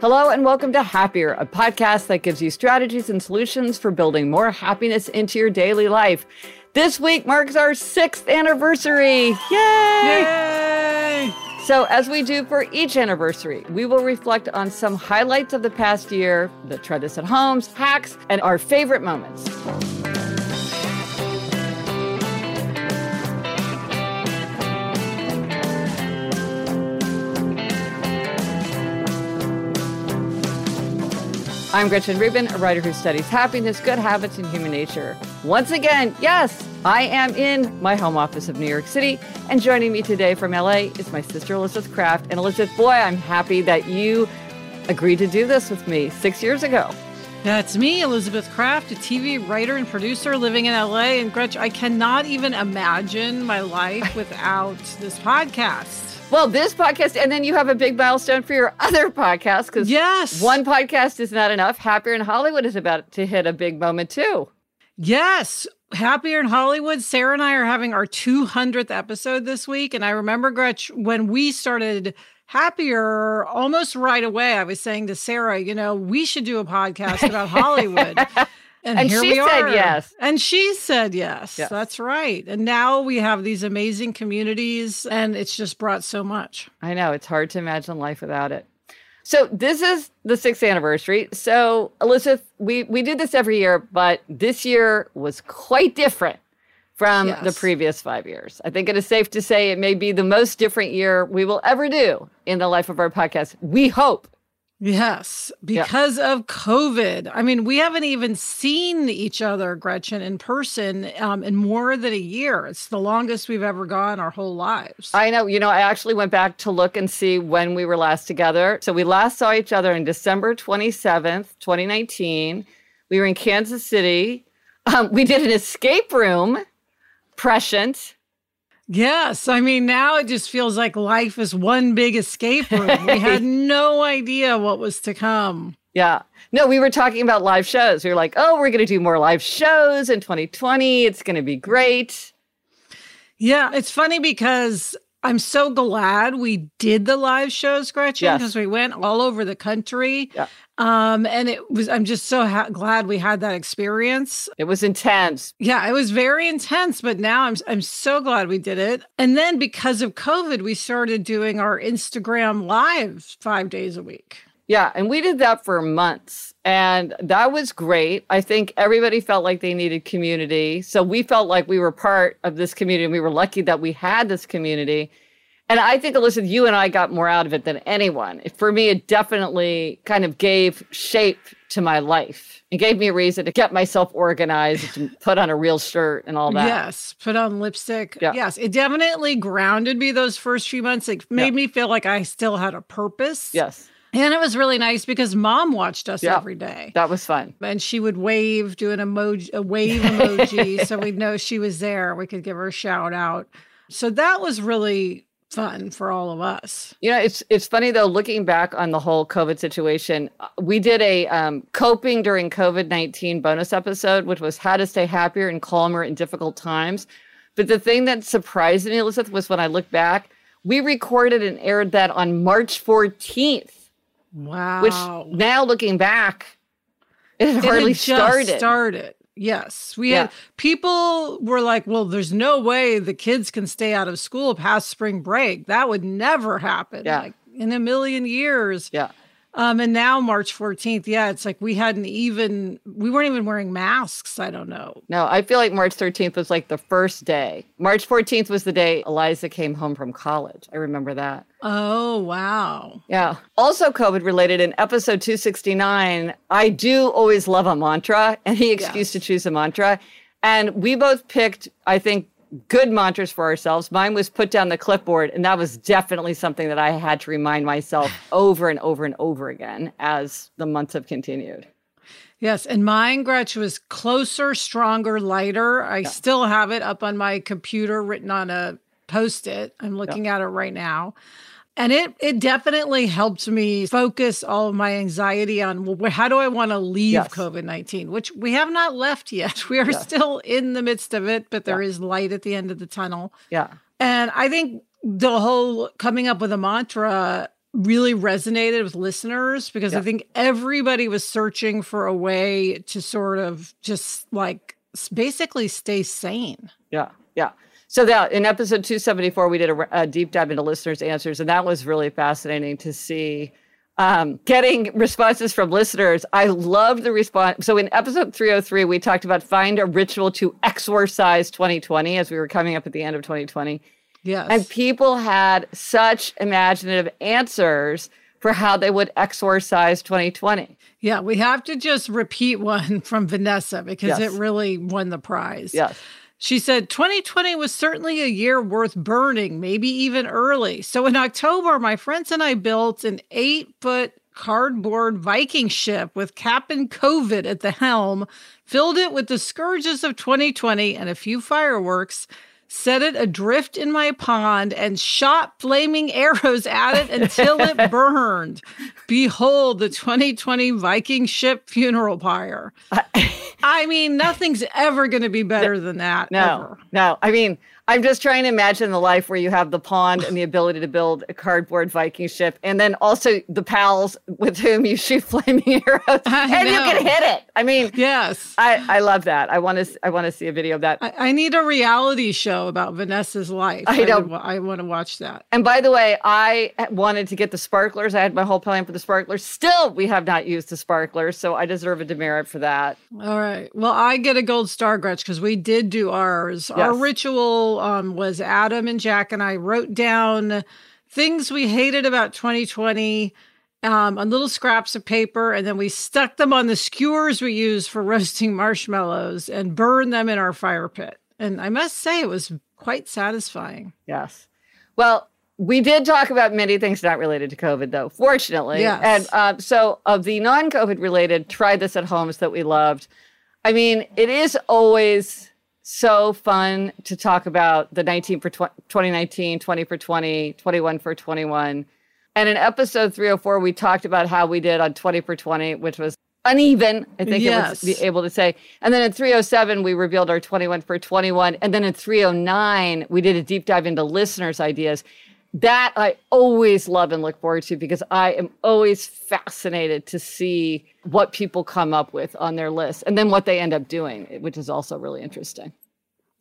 Hello, and welcome to Happier, a podcast that gives you strategies and solutions for building more happiness into your daily life. This week marks our sixth anniversary. Yay! Yay! So, as we do for each anniversary, we will reflect on some highlights of the past year, the try this at homes, hacks, and our favorite moments. I'm Gretchen Rubin, a writer who studies happiness, good habits, and human nature. Once again, yes, I am in my home office of New York City, and joining me today from LA is my sister Elizabeth Craft. And Elizabeth, boy, I'm happy that you agreed to do this with me six years ago. That's me, Elizabeth Craft, a TV writer and producer living in LA. And Gretchen, I cannot even imagine my life without this podcast. Well, this podcast, and then you have a big milestone for your other podcast because yes, one podcast is not enough. Happier in Hollywood is about to hit a big moment too. Yes, Happier in Hollywood. Sarah and I are having our 200th episode this week, and I remember Gretch when we started happier almost right away. I was saying to Sarah, you know, we should do a podcast about Hollywood. And, and she said yes. And she said yes. yes. That's right. And now we have these amazing communities, and it's just brought so much. I know. It's hard to imagine life without it. So this is the sixth anniversary. So Elizabeth, we we do this every year, but this year was quite different from yes. the previous five years. I think it is safe to say it may be the most different year we will ever do in the life of our podcast. We hope Yes, because yeah. of COVID. I mean, we haven't even seen each other, Gretchen, in person um, in more than a year. It's the longest we've ever gone our whole lives. I know. You know, I actually went back to look and see when we were last together. So we last saw each other in December 27th, 2019. We were in Kansas City. Um, we did an escape room, prescient. Yes. I mean, now it just feels like life is one big escape room. we had no idea what was to come. Yeah. No, we were talking about live shows. We were like, oh, we're going to do more live shows in 2020. It's going to be great. Yeah. It's funny because I'm so glad we did the live shows, Gretchen, because yes. we went all over the country. Yeah. Um, and it was, I'm just so ha- glad we had that experience. It was intense. Yeah, it was very intense, but now I'm, I'm so glad we did it. And then because of COVID, we started doing our Instagram live five days a week. Yeah, and we did that for months. And that was great. I think everybody felt like they needed community. So we felt like we were part of this community. And we were lucky that we had this community. And I think, Alyssa, you and I got more out of it than anyone. For me, it definitely kind of gave shape to my life. It gave me a reason to get myself organized, to put on a real shirt and all that. Yes, put on lipstick. Yeah. Yes, it definitely grounded me those first few months. It made yeah. me feel like I still had a purpose. Yes. And it was really nice because mom watched us yeah, every day. That was fun. And she would wave, do an emoji, a wave emoji, so we'd know she was there. We could give her a shout out. So that was really fun for all of us. You know, it's it's funny though. Looking back on the whole COVID situation, uh, we did a um, coping during COVID nineteen bonus episode, which was how to stay happier and calmer in difficult times. But the thing that surprised me, Elizabeth, was when I look back, we recorded and aired that on March fourteenth. Wow! Which now looking back, it, it hardly started. Started. Yes, we yeah. had people were like, "Well, there's no way the kids can stay out of school past spring break. That would never happen. Yeah. Like in a million years." Yeah. Um, and now March 14th, yeah, it's like we hadn't even we weren't even wearing masks. I don't know. No, I feel like March 13th was like the first day. March 14th was the day Eliza came home from college. I remember that. Oh, wow. Yeah. Also COVID related in episode 269, I do always love a mantra, any excuse yes. to choose a mantra. And we both picked, I think, good mantras for ourselves. Mine was put down the clipboard, and that was definitely something that I had to remind myself over and over and over again as the months have continued. Yes, and mine, Gretch, was closer, stronger, lighter. I yeah. still have it up on my computer written on a post it. I'm looking yeah. at it right now. And it it definitely helped me focus all of my anxiety on well, how do I want to leave yes. COVID nineteen, which we have not left yet. We are yes. still in the midst of it, but there yeah. is light at the end of the tunnel. Yeah. And I think the whole coming up with a mantra really resonated with listeners because yeah. I think everybody was searching for a way to sort of just like basically stay sane. Yeah. Yeah. So that in episode 274, we did a, a, deep dive into listeners' answers, and that was really fascinating to see. Um, getting responses from listeners. I love the response. So in episode 303, we talked about find a ritual to exorcise 2020 as we were coming up at the end of 2020. Yes. And people had such imaginative answers for how they would exorcise 2020. Yeah, we have to just repeat one from Vanessa because yes. it really won the prize. Yes. She said 2020 was certainly a year worth burning, maybe even early. So in October, my friends and I built an eight foot cardboard Viking ship with Captain COVID at the helm, filled it with the scourges of 2020 and a few fireworks, set it adrift in my pond, and shot flaming arrows at it until it burned. Behold the 2020 Viking ship funeral pyre. I mean, nothing's ever going to be better than that. No, ever. no. I mean, I'm just trying to imagine the life where you have the pond and the ability to build a cardboard Viking ship, and then also the pals with whom you shoot flaming arrows, I and know. you can hit it. I mean, yes, I, I love that. I want to I want to see a video of that. I, I, need a reality show about Vanessa's life. I know. I, I want to watch that. And by the way, I wanted to get the sparklers. I had my whole plan for the sparklers. Still, we have not used the sparklers, so I deserve a demerit for that. All right. Well, I get a gold star, Gretch, because we did do ours. Yes. Our ritual um, was Adam and Jack and I wrote down things we hated about 2020 um, on little scraps of paper, and then we stuck them on the skewers we use for roasting marshmallows and burned them in our fire pit. And I must say, it was quite satisfying. Yes. Well, we did talk about many things not related to COVID, though, fortunately. Yes. And uh, so, of the non COVID related, try this at homes that we loved. I mean, it is always so fun to talk about the 19 for tw- 2019, 20 for 20, 21 for 21. And in episode 304, we talked about how we did on 20 for 20, which was uneven, I think yes. it was able to say. And then in 307, we revealed our 21 for 21. And then in 309, we did a deep dive into listeners' ideas. That I always love and look forward to because I am always fascinated to see what people come up with on their list and then what they end up doing, which is also really interesting.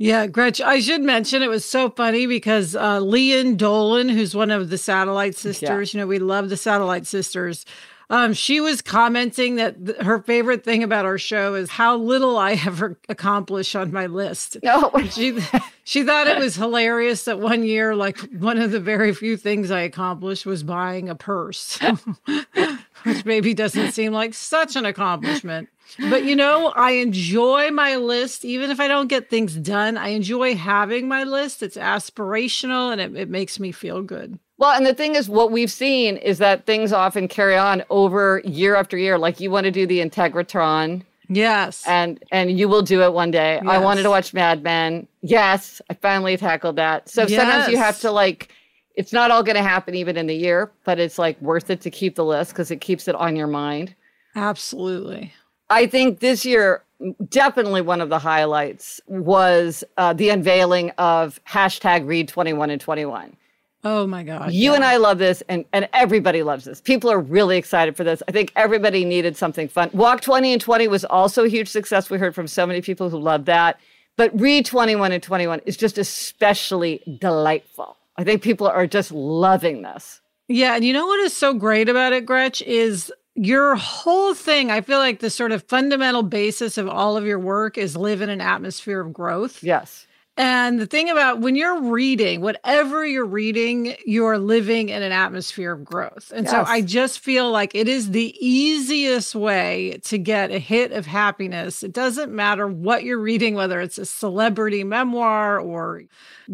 Yeah, Gretch, I should mention it was so funny because uh, Lian Dolan, who's one of the Satellite Sisters, yeah. you know, we love the Satellite Sisters. Um, she was commenting that th- her favorite thing about our show is how little I ever accomplish on my list. No, she she thought it was hilarious that one year, like one of the very few things I accomplished was buying a purse, which maybe doesn't seem like such an accomplishment. But you know, I enjoy my list, even if I don't get things done. I enjoy having my list. It's aspirational and it, it makes me feel good. Well, and the thing is, what we've seen is that things often carry on over year after year. Like you want to do the Integratron. Yes. And and you will do it one day. I wanted to watch Mad Men. Yes, I finally tackled that. So sometimes you have to like it's not all going to happen even in the year, but it's like worth it to keep the list because it keeps it on your mind. Absolutely. I think this year, definitely one of the highlights was uh, the unveiling of hashtag read 21 and 21. Oh my God. You yeah. and I love this, and, and everybody loves this. People are really excited for this. I think everybody needed something fun. Walk 20 and 20 was also a huge success. We heard from so many people who loved that. But Read 21 and 21 is just especially delightful. I think people are just loving this. Yeah, and you know what is so great about it, Gretch, is your whole thing. I feel like the sort of fundamental basis of all of your work is live in an atmosphere of growth. Yes. And the thing about when you're reading, whatever you're reading, you're living in an atmosphere of growth. And so I just feel like it is the easiest way to get a hit of happiness. It doesn't matter what you're reading, whether it's a celebrity memoir or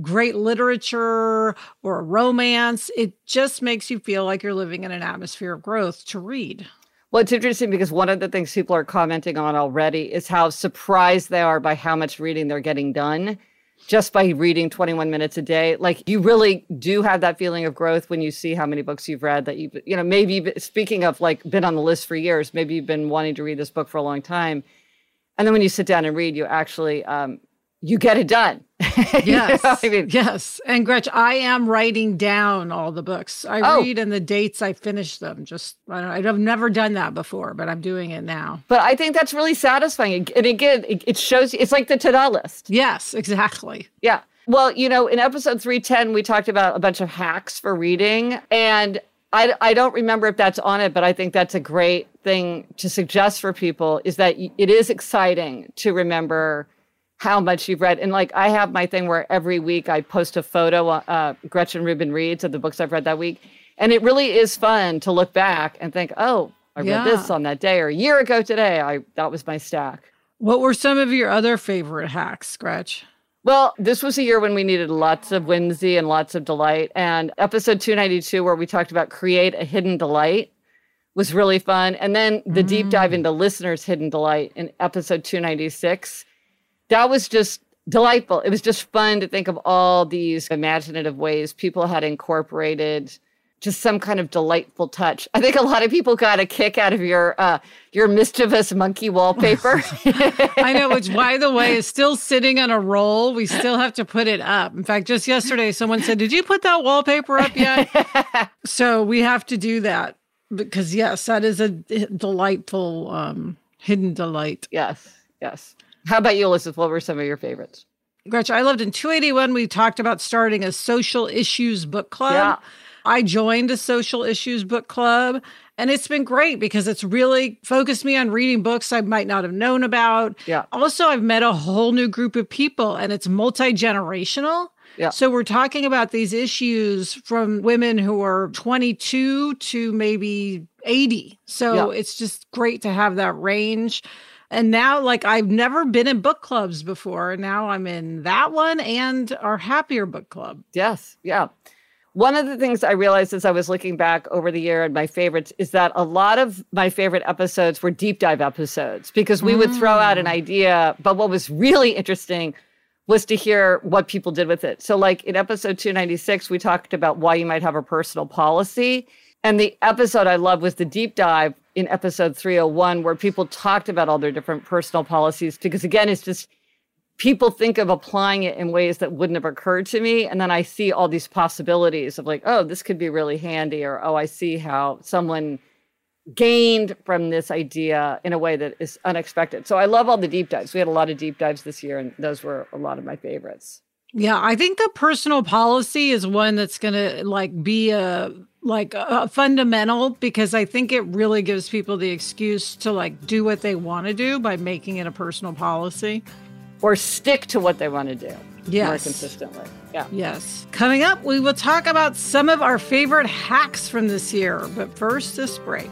great literature or a romance, it just makes you feel like you're living in an atmosphere of growth to read. Well, it's interesting because one of the things people are commenting on already is how surprised they are by how much reading they're getting done just by reading 21 minutes a day. Like you really do have that feeling of growth when you see how many books you've read that you you know maybe speaking of like been on the list for years, maybe you've been wanting to read this book for a long time. And then when you sit down and read, you actually um you get it done. You know Yes. I mean, yes. And Gretch, I am writing down all the books. I Oh. read and the dates I finish them. Just, I don't, I've never done that before, but I'm doing it now. but I think that's really satisfying. And again, it, it shows it's like the to-do list. Yes, exactly. Yeah. Well, you know, in episode 310, we talked about a bunch of hacks for reading. And I, I don't remember if that's on it, but I think that's a great thing to suggest for people is that it is exciting to remember how much you've read. And like I have my thing where every week I post a photo, uh, Gretchen Rubin reads of the books I've read that week. And it really is fun to look back and think, oh, I read this on that day or a year ago today. I that was my stack. What were some of your other favorite hacks, Gretch? Well, this was a year when we needed lots of whimsy and lots of delight. And episode 292, where we talked about create a hidden delight, was really fun. And then the deep dive into listeners' hidden delight in episode 296, that was just delightful. It was just fun to think of all these imaginative ways people had incorporated just some kind of delightful touch. I think a lot of people got a kick out of your uh, your mischievous monkey wallpaper. I know, which, by the way, is still sitting on a roll. We still have to put it up. In fact, just yesterday, someone said, Did you put that wallpaper up yet? so we have to do that because, yes, that is a delightful um, hidden delight. yes, yes. How about you, Elizabeth? What were some of your favorites? Gretchen, I loved in 281, we talked about starting a social issues book club. Yeah. I joined a social issues book club, and it's been great because it's really focused me on reading books I might not have known about. Yeah. Also, I've met a whole new group of people, and it's multi generational. Yeah. So we're talking about these issues from women who are 22 to maybe 80. So Yeah. it's just great to have that range. And now, like, I've never been in book clubs before. and Now I'm in that one and our happier book club. Yes, yeah. One of the things I realized as I was looking back over the year and my favorites is that a lot of my favorite episodes were deep dive episodes because we would throw out an mm. idea, but what was really interesting was to hear what people did with it. So, like in episode 296, we talked about why you might have a personal policy. And the episode I love was the deep dive in episode 301, where people talked about all their different personal policies. Because again, it's just people think of applying it in ways that wouldn't have occurred to me. And then I see all these possibilities of like, oh, this could be really handy, or oh, I see how someone gained from this idea in a way that is unexpected. So I love all the deep dives. We had a lot of deep dives this year, and those were a lot of my favorites. Yeah, I think the personal policy is one that's going to like be a like a fundamental because I think it really gives people the excuse to like do what they want to do by making it a personal policy. Or stick to what they want to do more consistently. Yeah. Yes. Coming up, we will talk about some of our favorite hacks from this year, but first this break.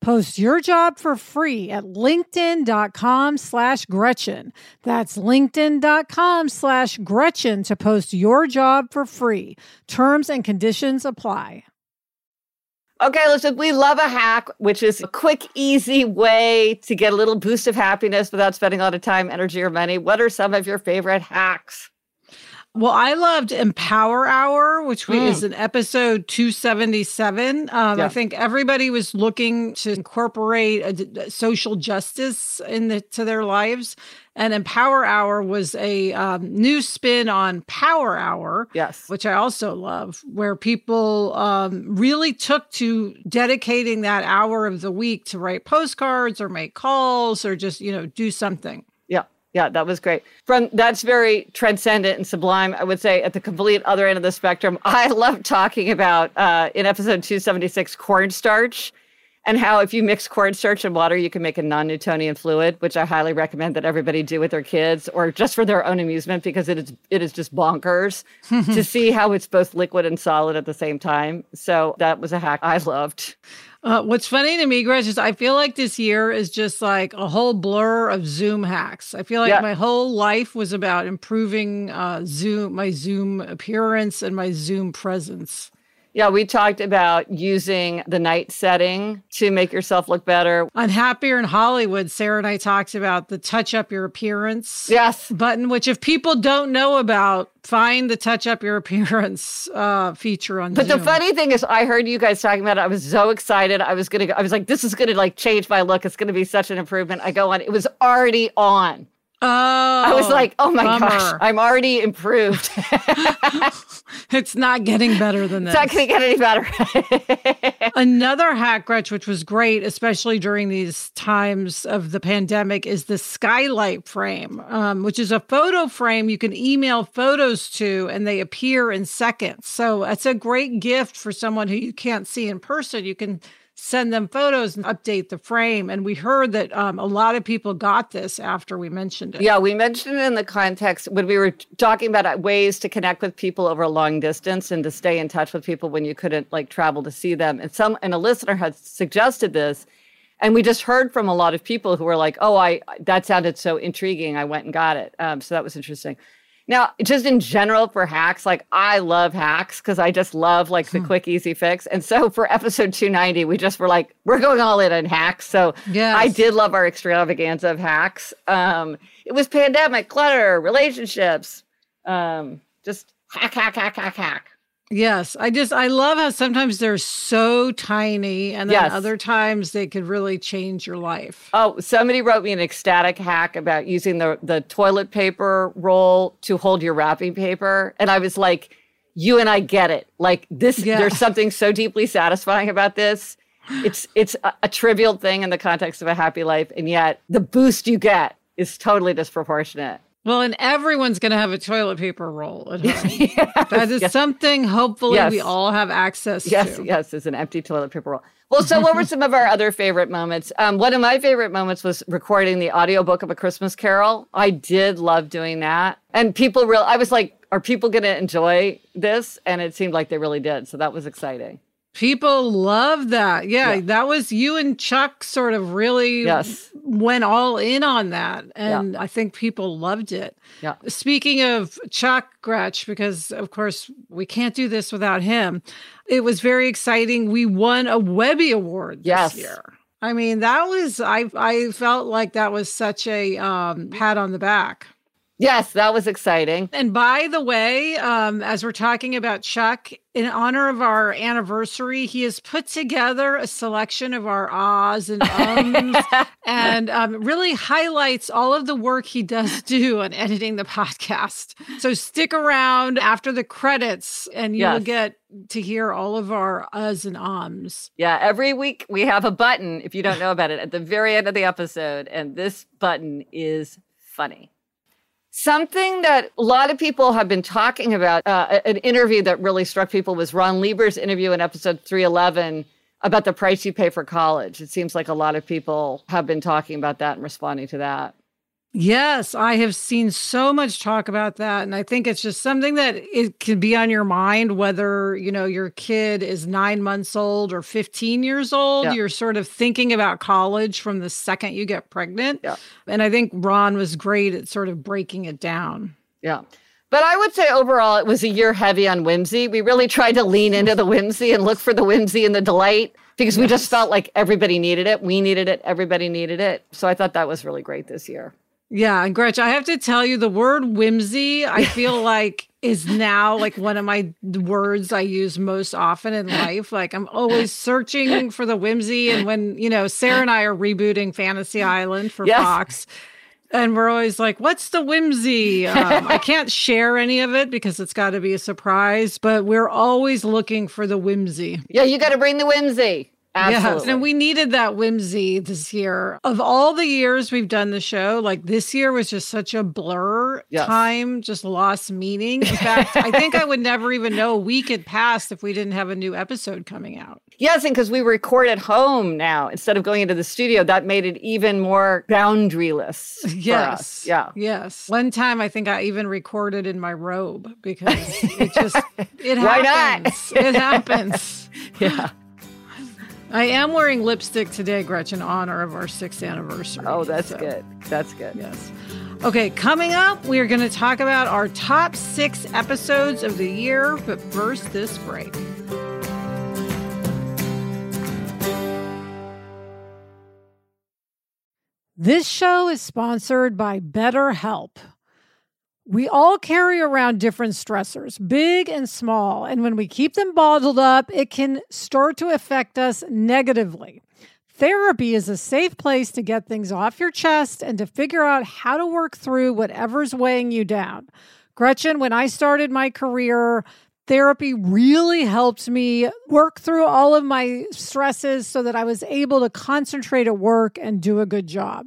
Post your job for free at linkedin.com slash Gretchen. That's linkedin.com slash Gretchen to post your job for free. Terms and conditions apply. Okay, listen, we love a hack, which is a quick, easy way to get a little boost of happiness without spending a lot of time, energy, or money. What are some of your favorite hacks? Well, I loved Empower Hour, which mm. is an episode 277. Um, yeah. I think everybody was looking to incorporate a, a social justice into their lives. And Empower Hour was a um, new spin on Power Hour, yes, which I also love, where people um, really took to dedicating that hour of the week to write postcards or make calls or just you know do something. Yeah, that was great. From that's very transcendent and sublime. I would say at the complete other end of the spectrum. I love talking about uh, in episode 276 cornstarch and how if you mix cornstarch and water, you can make a non-Newtonian fluid, which I highly recommend that everybody do with their kids or just for their own amusement because it is it is just bonkers to see how it's both liquid and solid at the same time. So that was a hack I loved. Uh, what's funny to me, Gretch, is I feel like this year is just like a whole blur of Zoom hacks. I feel like yeah. my whole life was about improving uh, Zoom, my Zoom appearance and my Zoom presence. Yeah, we talked about using the night setting to make yourself look better. On Happier in Hollywood, Sarah and I talked about the touch up your appearance yes. button, which if people don't know about, find the touch up your appearance uh, feature on the But Zoom. the funny thing is I heard you guys talking about it. I was so excited. I was gonna I was like, this is gonna like change my look. It's gonna be such an improvement. I go on, it was already on. Oh, I was like, oh my bummer. gosh, I'm already improved. it's not getting better than this. It's not going to get any better. Another hack, Gretch, which was great, especially during these times of the pandemic, is the skylight frame, um, which is a photo frame you can email photos to and they appear in seconds. So it's a great gift for someone who you can't see in person. You can send them photos and update the frame. And we heard that um, a lot of people got this after we mentioned it. Yeah, we mentioned it in the context when we were talking about uh, ways to connect with people over a long distance and to stay in touch with people when you couldn't like travel to see them. And some and a listener had suggested this. And we just heard from a lot of people who were like, "Oh, I that sounded so intriguing. I went and got it." Um, so that was interesting. Now, just in general for hacks, like I love hacks because I just love like the hmm. quick, easy fix. And so for episode 290, we just were like, we're going all in on hacks. So yes. I did love our extravaganza of hacks. Um, it was pandemic, clutter, relationships, um, just hack, hack, hack, hack, hack. Yes, I just I love how sometimes they're so tiny and then Yes. other times they could really change your life. Oh, somebody wrote me an ecstatic hack about using the, the toilet paper roll to hold your wrapping paper. And I was like, you and I get it. Like this, Yeah. there's something so deeply satisfying about this. It's it's a, a trivial thing in the context of a happy life, and yet the boost you get is totally disproportionate. Well, and everyone's going to have a toilet paper roll at home. that is something hopefully we all have access Yes, to. yes, it's an empty toilet paper roll. Well, so what were some of our other favorite moments? Um, one of my favorite moments was recording the audiobook of A Christmas Carol. I did love doing that. And people real I was like, are people going to enjoy this? And it seemed like they really did. So that was exciting. People love that. Yeah, Yeah. that was you and Chuck sort of really Yes. went all in on that. And I think people loved it. Yeah. Speaking of Chuck Gretch, because of course we can't do this without him, it was very exciting. We won a Webby Award this Yes. year. I mean, that was I I felt like that was such a um, pat on the back. Yes, that was exciting. And by the way, um, as we're talking about Chuck, in honor of our anniversary, he has put together a selection of our ahs and ums and um, really highlights all of the work he does do on editing the podcast. So stick around after the credits and you will Yes. get to hear all of our uhs and ums. Yeah, every week we have a button, if you don't know about it, at the very end of the episode. And this button is funny. Something that a lot of people have been talking about, uh, an interview that really struck people was Ron Lieber's interview in episode 311 about the price you pay for college. It seems like a lot of people have been talking about that and responding to that. Yes, I have seen so much talk about that. And I think it's just something that it can be on your mind, whether, you know, your kid is nine months old or 15 years old. Yeah. You're sort of thinking about college from the second you get pregnant. Yeah. And I think Ron was great at sort of breaking it down. Yeah. But I would say overall, it was a year heavy on whimsy. We really tried to lean into the whimsy and look for the whimsy and the delight because we just felt like everybody needed it. We needed it. Everybody needed it. So I thought that was really great this year. Yeah, and Gretch, I have to tell you, the word whimsy, I feel like is now like one of my words I use most often in life. Like I'm always searching for the whimsy. And when, you know, Sarah and I are rebooting Fantasy Island for Yes. Fox. And we're always like, what's the whimsy? Um, I can't share any of it because it's got to be a surprise, but we're always looking for the whimsy. Yeah, you got to bring the whimsy. Absolutely. Yes, and we needed that whimsy this year. Of all the years we've done the show, like this year was just such a blur. Yes. Time just lost meaning. In fact, I think I would never even know a week had passed if we didn't have a new episode coming out. yes, and because we record at home now instead of going into the studio, that made it even more boundaryless. for Yes. us. Yeah. Yes. One time I think I even recorded in my robe because it just it happens. Why not? It happens. Yeah. I am wearing lipstick today, Gretchen, in honor of our sixth anniversary. Oh, that's So- good. That's good. Yes. Okay, coming up, we are going to talk about our top six episodes of the year, but first, this break. This show is sponsored by BetterHelp. We all carry around different stressors, big and small, and when we keep them bottled up, it can start to affect us negatively. Therapy is a safe place to get things off your chest and to figure out how to work through whatever's weighing you down. Gretchen, when I started my career, therapy really helped me work through all of my stresses so that I was able to concentrate at work and do a good job.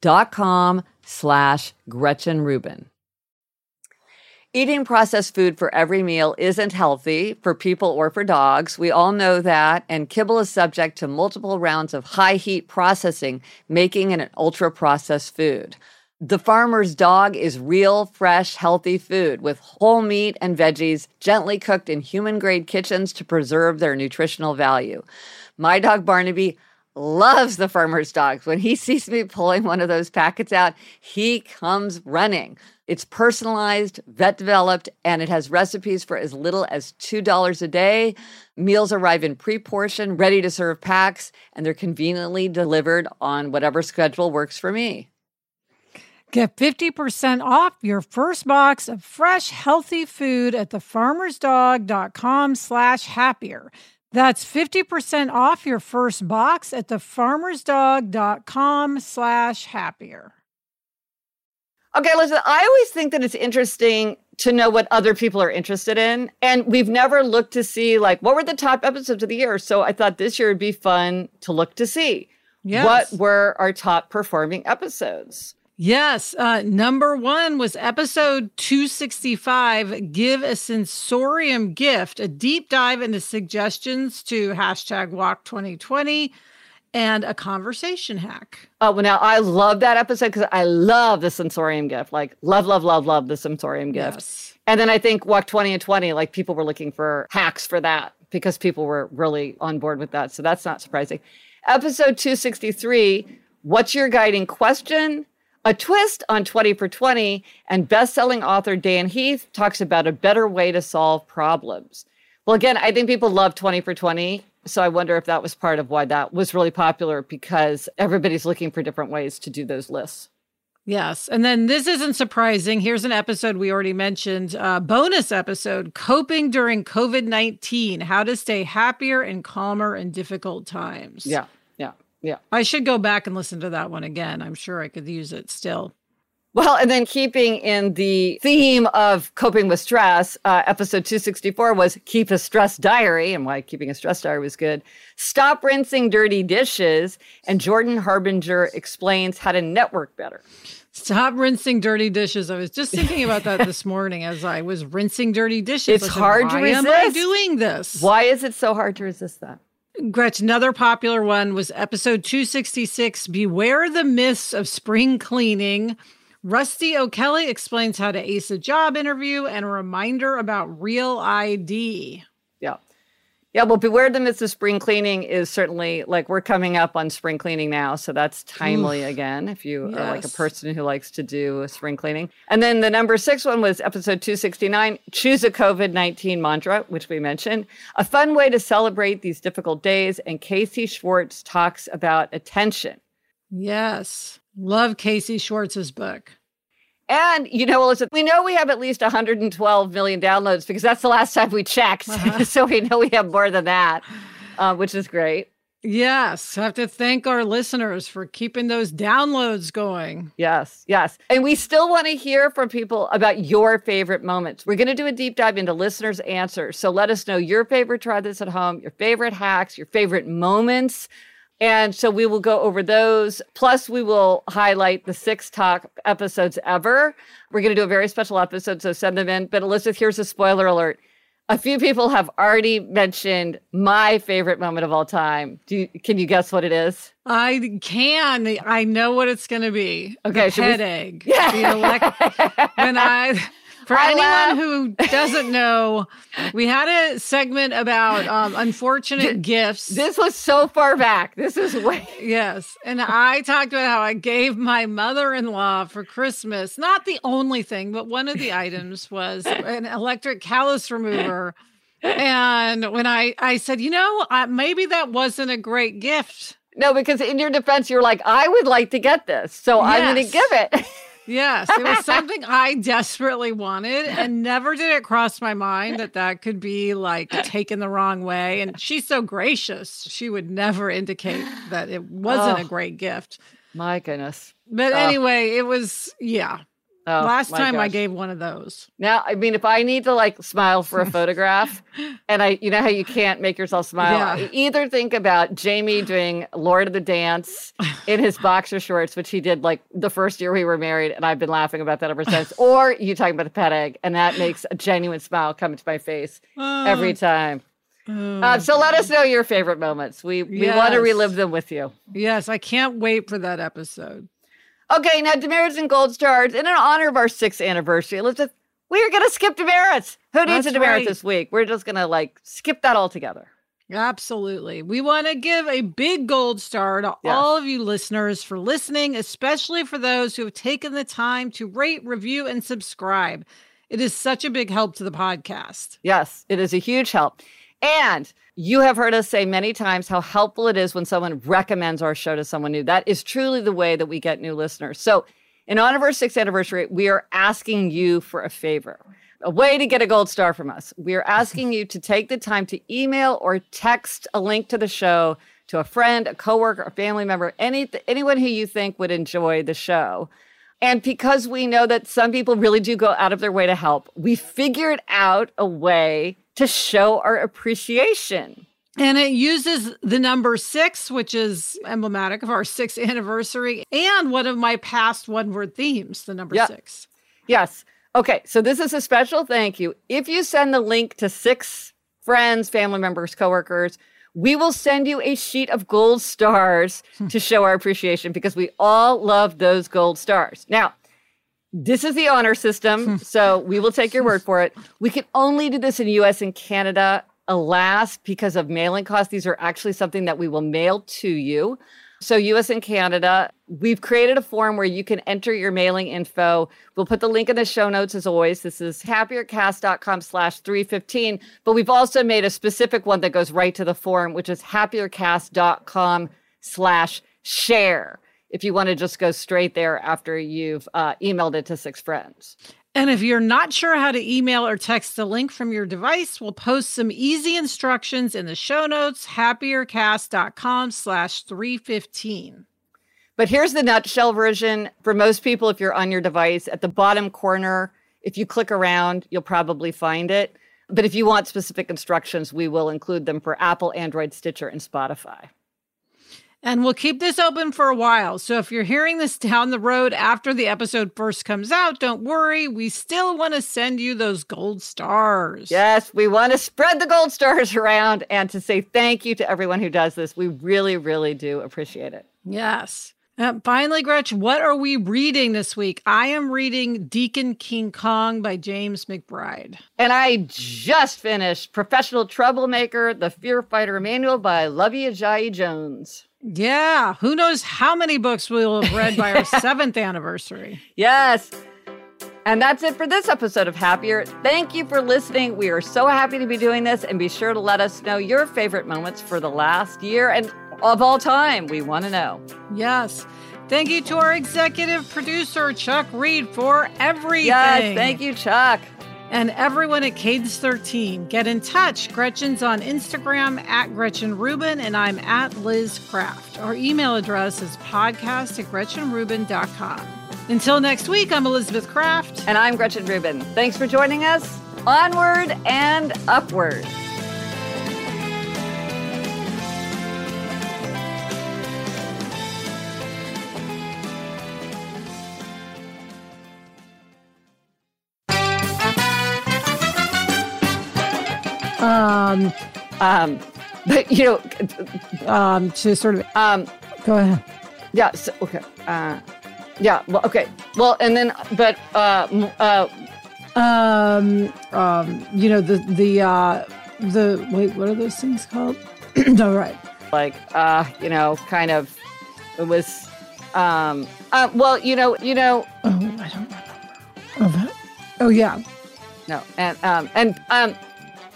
dot com slash Gretchen Rubin. Eating processed food for every meal isn't healthy for people or for dogs. We all know that. And kibble is subject to multiple rounds of high heat processing, making it an ultra processed food. The farmer's dog is real, fresh, healthy food with whole meat and veggies gently cooked in human grade kitchens to preserve their nutritional value. My dog Barnaby loves the farmer's dogs. When he sees me pulling one of those packets out, he comes running. It's personalized, vet developed, and it has recipes for as little as $2 a day. Meals arrive in pre portion, ready to serve packs, and they're conveniently delivered on whatever schedule works for me. Get 50% off your first box of fresh, healthy food at thefarmersdog.com slash happier. That's 50% off your first box at thefarmersdog.com slash happier. Okay, listen, I always think that it's interesting to know what other people are interested in. And we've never looked to see, like, what were the top episodes of the year? So I thought this year would be fun to look to see. Yes. What were our top performing episodes? Yes. Uh, number one was episode 265 Give a Sensorium Gift, a deep dive into suggestions to hashtag walk 2020 and a conversation hack. Oh, well, now I love that episode because I love the sensorium gift. Like, love, love, love, love the sensorium gift. Yes. And then I think Walk 20 and 20, like, people were looking for hacks for that because people were really on board with that. So that's not surprising. Episode 263 What's your guiding question? A twist on 20 for 20, and best-selling author Dan Heath talks about a better way to solve problems. Well, again, I think people love 20 for 20. So I wonder if that was part of why that was really popular because everybody's looking for different ways to do those lists. Yes. And then this isn't surprising. Here's an episode we already mentioned, uh, bonus episode Coping During COVID 19 How to Stay Happier and Calmer in Difficult Times. Yeah. Yeah. I should go back and listen to that one again. I'm sure I could use it still. Well, and then keeping in the theme of coping with stress, uh, episode 264 was Keep a Stress Diary, and why keeping a stress diary was good. Stop rinsing dirty dishes, and Jordan Harbinger explains how to network better. Stop rinsing dirty dishes. I was just thinking about that this morning as I was rinsing dirty dishes. It's hard to resist. Why am I doing this? Why is it so hard to resist that? Gretch, another popular one was episode 266 Beware the Myths of Spring Cleaning. Rusty O'Kelly explains how to ace a job interview and a reminder about real ID. Yeah. Well, beware the myths of spring cleaning is certainly like we're coming up on spring cleaning now. So that's timely Oof. again if you yes. are like a person who likes to do a spring cleaning. And then the number six one was episode 269 Choose a COVID 19 mantra, which we mentioned. A fun way to celebrate these difficult days. And Casey Schwartz talks about attention. Yes. Love Casey Schwartz's book. And, you know, Alyssa, we know we have at least 112 million downloads because that's the last time we checked. Uh-huh. so we know we have more than that, uh, which is great. Yes, I have to thank our listeners for keeping those downloads going. Yes, yes. And we still want to hear from people about your favorite moments. We're going to do a deep dive into listeners' answers. So let us know your favorite try this at home, your favorite hacks, your favorite moments and so we will go over those. Plus, we will highlight the six top episodes ever. We're going to do a very special episode, so send them in. But Elizabeth, here's a spoiler alert. A few people have already mentioned my favorite moment of all time. Do you, can you guess what it is? I can. I know what it's going to be. Okay, the head we... egg. Yeah. Elect- when I for I anyone laugh. who doesn't know, we had a segment about um, unfortunate gifts. This was so far back. This is way. Yes. And I talked about how I gave my mother in law for Christmas, not the only thing, but one of the items was an electric callus remover. And when I, I said, you know, uh, maybe that wasn't a great gift. No, because in your defense, you're like, I would like to get this. So yes. I'm going to give it. Yes, it was something I desperately wanted, and never did it cross my mind that that could be like taken the wrong way. And she's so gracious; she would never indicate that it wasn't oh, a great gift. My goodness! But oh. anyway, it was yeah. Oh, Last time gosh. I gave one of those. Now, I mean, if I need to like smile for a photograph, and I, you know how you can't make yourself smile, yeah. either think about Jamie doing Lord of the Dance in his boxer shorts, which he did like the first year we were married, and I've been laughing about that ever since, or you talking about the pet egg, and that makes a genuine smile come into my face uh, every time. Oh, uh, so let us know your favorite moments. We we yes. want to relive them with you. Yes, I can't wait for that episode. Okay, now demerits and gold stars. And in honor of our sixth anniversary, let's just we're gonna skip demerits. Who needs That's a demerit right. this week? We're just gonna like skip that altogether. Absolutely. We want to give a big gold star to Yes. all of you listeners for listening, especially for those who have taken the time to rate, review, and subscribe. It is such a big help to the podcast. Yes, it is a huge help. And you have heard us say many times how helpful it is when someone recommends our show to someone new. That is truly the way that we get new listeners. So, in honor of our sixth anniversary, we are asking you for a favor, a way to get a gold star from us. We are asking you to take the time to email or text a link to the show to a friend, a coworker, a family member, any, anyone who you think would enjoy the show. And because we know that some people really do go out of their way to help, we figured out a way to show our appreciation. And it uses the number six, which is emblematic of our sixth anniversary, and one of my past one word themes, the number Yeah. six. Yes. Okay. So this is a special thank you. If you send the link to six friends, family members, coworkers, we will send you a sheet of gold stars to show our appreciation because we all love those gold stars. Now, this is the honor system, hmm. so we will take your word for it. We can only do this in US and Canada. Alas, because of mailing costs, these are actually something that we will mail to you. So, US and Canada, we've created a form where you can enter your mailing info. We'll put the link in the show notes as always. This is happiercast.com slash 315. But we've also made a specific one that goes right to the form, which is happiercast.com slash share. If you want to just go straight there after you've uh, emailed it to six friends. And if you're not sure how to email or text the link from your device, we'll post some easy instructions in the show notes, happiercast.com slash 315. But here's the nutshell version. For most people, if you're on your device, at the bottom corner, if you click around, you'll probably find it. But if you want specific instructions, we will include them for Apple, Android, Stitcher, and Spotify. And we'll keep this open for a while. So if you're hearing this down the road after the episode first comes out, don't worry. We still want to send you those gold stars. Yes, we want to spread the gold stars around and to say thank you to everyone who does this. We really, really do appreciate it. Yes. Uh, finally, Gretchen, what are we reading this week? I am reading Deacon King Kong by James McBride. And I just finished Professional Troublemaker, The Fear Fighter Manual by Luvvie Ajayi Jones. Yeah, who knows how many books we'll have read by our seventh anniversary. Yes. And that's it for this episode of Happier. Thank you for listening. We are so happy to be doing this. And be sure to let us know your favorite moments for the last year and of all time. We want to know. Yes. Thank you to our executive producer, Chuck Reed, for everything. Yes. Thank you, Chuck. And everyone at Cadence 13, get in touch. Gretchen's on Instagram at Gretchen Rubin, and I'm at Liz Craft. Our email address is podcast at GretchenRubin.com. Until next week, I'm Elizabeth Craft. And I'm Gretchen Rubin. Thanks for joining us. Onward and upward. Um, Um, but you know, um, to sort of um, go ahead. yeah. So, okay. Uh, yeah. Well, okay. Well, and then, but uh, uh, Um, um, you know the the uh, the wait, what are those things called? no, right. like uh you know kind of it was um uh, well you know you know Oh, I don't remember. Oh, that. Oh, yeah. no and um and um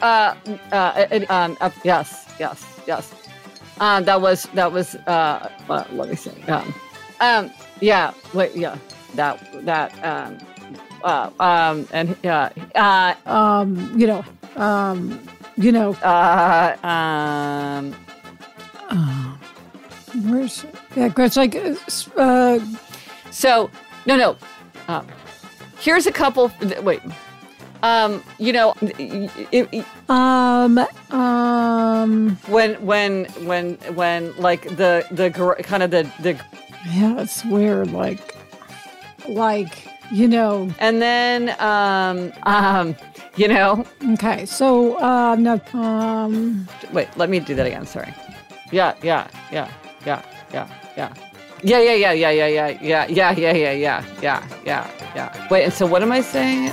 uh uh um uh, yes yes yes um that was that was uh well, let me see um um yeah wait yeah that that um uh um and yeah uh Um, you know, um, you know, uh um uh, where's yeah, Gretch like uh, So no, no. Uh, here's a couple. Wait. Um, you know, it, it- um, um, when when when when like the the kind of the the yeah, it's weird. Like, like you know. and then um um you know Okay, so um, no, um, wait let me do that again sorry yeah yeah yeah yeah yeah yeah Yeah, yeah, yeah, yeah, yeah, yeah, yeah, yeah, yeah, yeah, yeah, yeah, yeah, yeah. Wait, and so what am I saying?